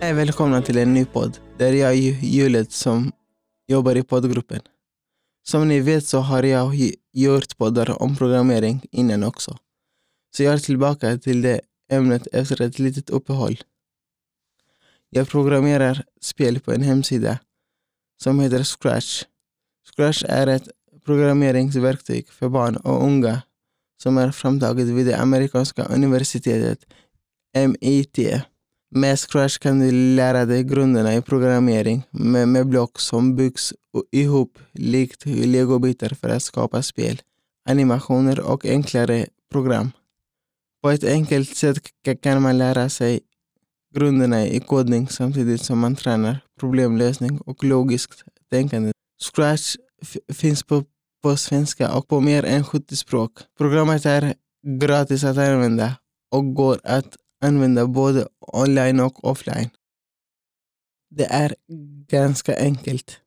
Hej, välkomna till en ny podd där jag är Julet som jobbar i poddgruppen. Som ni vet så har jag gjort poddar om programmering innan också. Så jag är tillbaka till det ämnet efter ett litet uppehåll. Jag programmerar spel på en hemsida som heter Scratch. Scratch är ett programmeringsverktyg för barn och unga som är framtaget vid det amerikanska universitetet MIT. Med Scratch kan du lära dig grunderna i programmering med, med block som byggs ihop likt legobitar för att skapa spel, animationer och enklare program. På ett enkelt sätt kan man lära sig grunderna i kodning samtidigt som man tränar problemlösning och logiskt tänkande. Scratch finns på, på svenska och på mer än 70 språk. Programmet är gratis att använda och går att använda både online och offline. Det är ganska enkelt.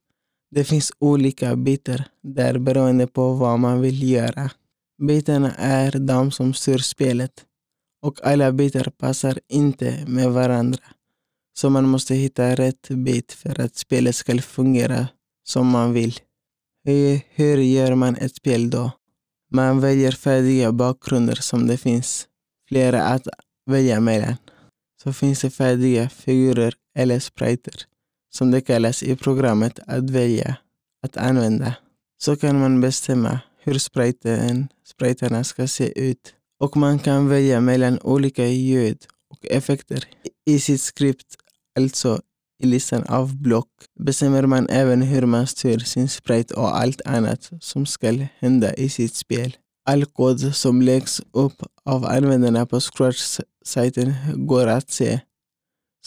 Det finns olika bitar där beroende på vad man vill göra. Bitarna är de som styr spelet och alla bitar passar inte med varandra. Så man måste hitta rätt bit för att spelet ska fungera som man vill. Hur, hur gör man ett spel då? Man väljer färdiga bakgrunder som det finns flera att välja mellan. Så finns det färdiga figurer eller spriter som det kallas i programmet att välja att använda. Så kan man bestämma hur spriten, spriterna ska se ut och man kan välja mellan olika ljud och effekter i sitt skript, alltså i listan av block bestämmer man även hur man styr sin sprite och allt annat som ska hända i sitt spel. All kod som läggs upp av användarna på Scratch-sajten går att se.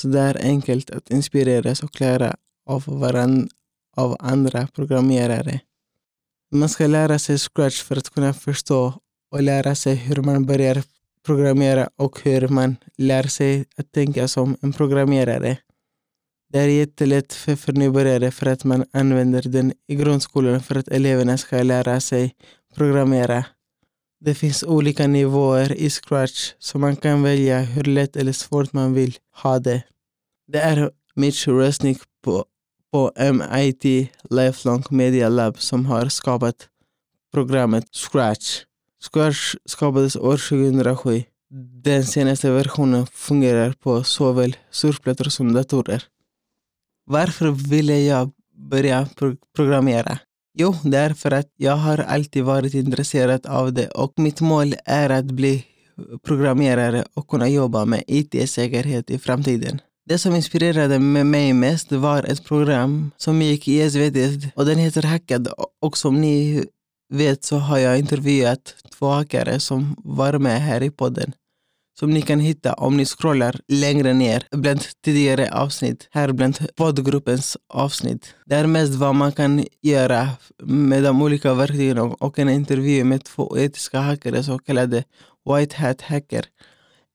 Så det är enkelt att inspireras och lära av varandra av andra programmerare. Man ska lära sig Scratch för att kunna förstå och lära sig hur man börjar programmera och hur man lär sig att tänka som en programmerare. Det är jättelätt för, för nybörjare för att man använder den i grundskolan för att eleverna ska lära sig programmera. Det finns olika nivåer i Scratch så man kan välja hur lätt eller svårt man vill ha det. Det är Mitch Resnick på, på MIT Lifelong Media Lab som har skapat programmet Scratch. Scratch skapades år 2007. Den senaste versionen fungerar på såväl surfplattor som datorer. Varför ville jag börja pro programmera? Jo, det är för att jag har alltid varit intresserad av det och mitt mål är att bli programmerare och kunna jobba med IT-säkerhet i framtiden. Det som inspirerade mig mest var ett program som gick i SVT och den heter Hackad och som ni vet så har jag intervjuat två hackare som var med här i podden som ni kan hitta om ni scrollar längre ner bland tidigare avsnitt, här bland poddgruppens avsnitt. Det är mest vad man kan göra med de olika verktygen och en intervju med två etiska hackare, så kallade White Hat Hacker,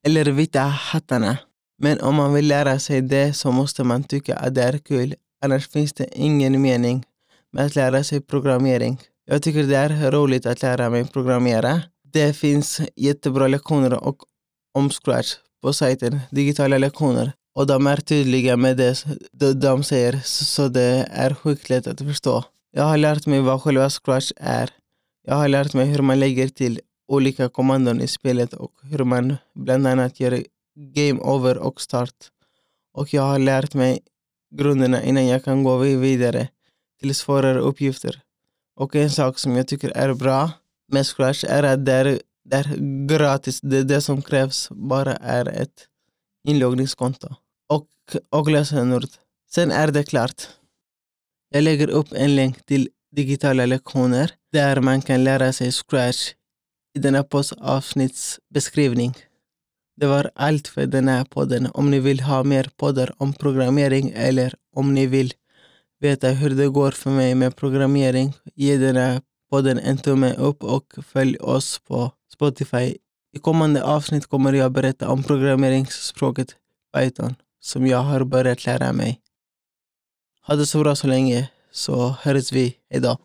eller Vita hattarna. Men om man vill lära sig det så måste man tycka att det är kul, annars finns det ingen mening med att lära sig programmering. Jag tycker det är roligt att lära mig programmera. Det finns jättebra lektioner och om Scratch på sajten Digitala lektioner och de är tydliga med det de säger så det är sjukt lätt att förstå. Jag har lärt mig vad själva Scratch är. Jag har lärt mig hur man lägger till olika kommandon i spelet och hur man bland annat gör game over och start. Och jag har lärt mig grunderna innan jag kan gå vidare till svårare uppgifter. Och en sak som jag tycker är bra med Scratch är att det är det är gratis. Det, det som krävs bara är ett inloggningskonto och, och lösenord. Sen är det klart. Jag lägger upp en länk till digitala lektioner där man kan lära sig Scratch i denna avsnittsbeskrivning. Det var allt för den här podden. Om ni vill ha mer poddar om programmering eller om ni vill veta hur det går för mig med programmering, ge den här podden en tumme upp och följ oss på Spotify. I kommande avsnitt kommer jag berätta om programmeringsspråket Python som jag har börjat lära mig. Ha det så bra så länge så hörs vi. idag.